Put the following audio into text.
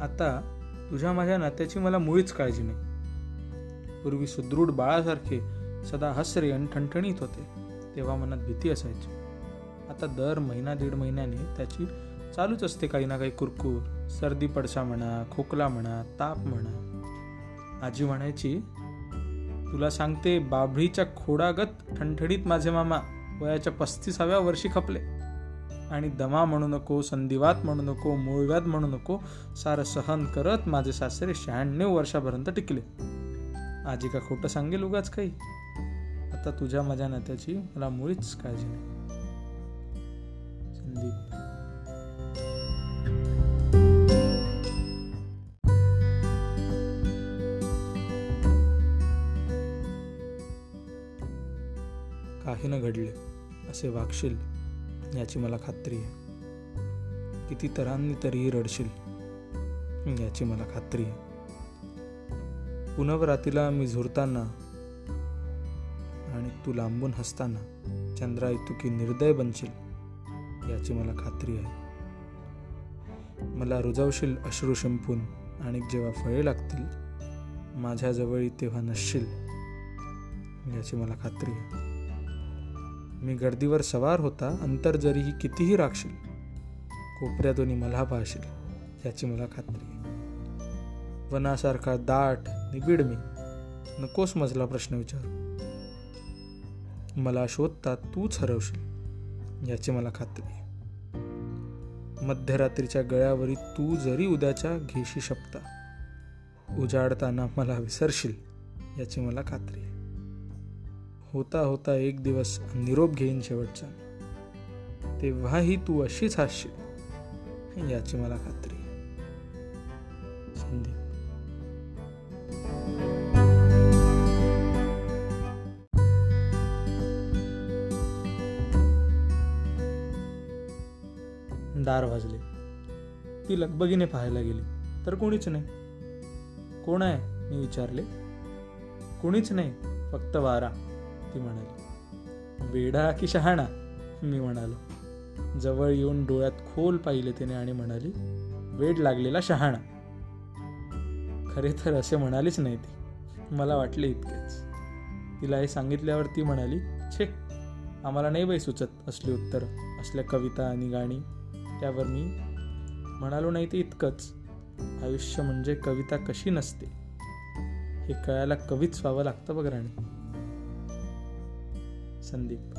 आता तुझ्या माझ्या नात्याची मला मुळीच काळजी नाही. पूर्वी सुदृढ बाळासारखे सदा हसरे आणि ठणठणीत होते तेव्हा मनात भीती असायची. आता दर महिना दीड महिन्याने त्याची चालूच असते काही ना काही कुरकूर सर्दी पडसा म्हणा खोकला म्हणा ताप म्हणा. आजी म्हणायची तुला सांगते बाभळीच्या खोडागत ठणठणीत माझे मामा वयाच्या पस्तीसाव्या वर्षी खपले. आणि दमा म्हणू नको संधिवात म्हणू नको मूळव्याध म्हणू नको सारं सहन करत माझे सासरे शहाण्णव वर्षापर्यंत टिकले. आजी का खोटं सांगेल उगाच काही? आता तुझ्या माझ्या नात्याची मला मुळीच काळजी नाही. संदीप काही न घडले असे वागशील. याची मला खात्री आहे. किती तरांनी तरीही रडशील याची मला खात्री आहे. पुनवरातीला मी झुरताना आणि तू लांबून हसताना चंद्रा की निर्दय बनशील याची मला खात्री आहे. मला रुजवशील अश्रू शिंपून आणि जेव्हा फळे लागतील माझ्याजवळ तेव्हा नसशील याची मला खात्री आहे. मी गर्दीवर सवार होता अंतर जरीही कितीही राखशील कोपऱ्यातून मला पाहशील याची मला खात्री आहे. वनासारखा दाट निबिड मी नकोस मजला प्रश्न विचारू. मला शोधता तूच हरवशील याची मला खात्री आहे. मध्यरात्रीच्या गळ्यावरी तू जरी उद्याच्या घेशी शपता उजाडताना मला विसरशील याची मला खात्री आहे. होता होता एक दिवस निरोप घेईन शेवटचा. तेव्हाही तू अशीच हसशील याची मला खात्री संदीप. दार वाजले. ती लगबगीने पाहायला गेली. तर कोणीच नाही. कोण आहे? मी विचारले. कोणीच नाही. फक्त वारा. ती म्हणाली वेडा की शहाणा? मी म्हणालो. जवळ येऊन डोळ्यात खोल पाहिले तिने आणि म्हणाली वेड लागलेला शहाणा. खरे तर असे म्हणालीच नाही ती. मला वाटले इतकेच. तिला हे सांगितल्यावर ती म्हणाली छे आम्हाला नाही बाई सुचत असली उत्तर असल्या कविता आणि गाणी. त्यावर मी म्हणालो नाही ते इतकंच. आयुष्य म्हणजे कविता कशी नसते? हे कळायला कवीच व्हावं लागतं बघ राणी. संदीप.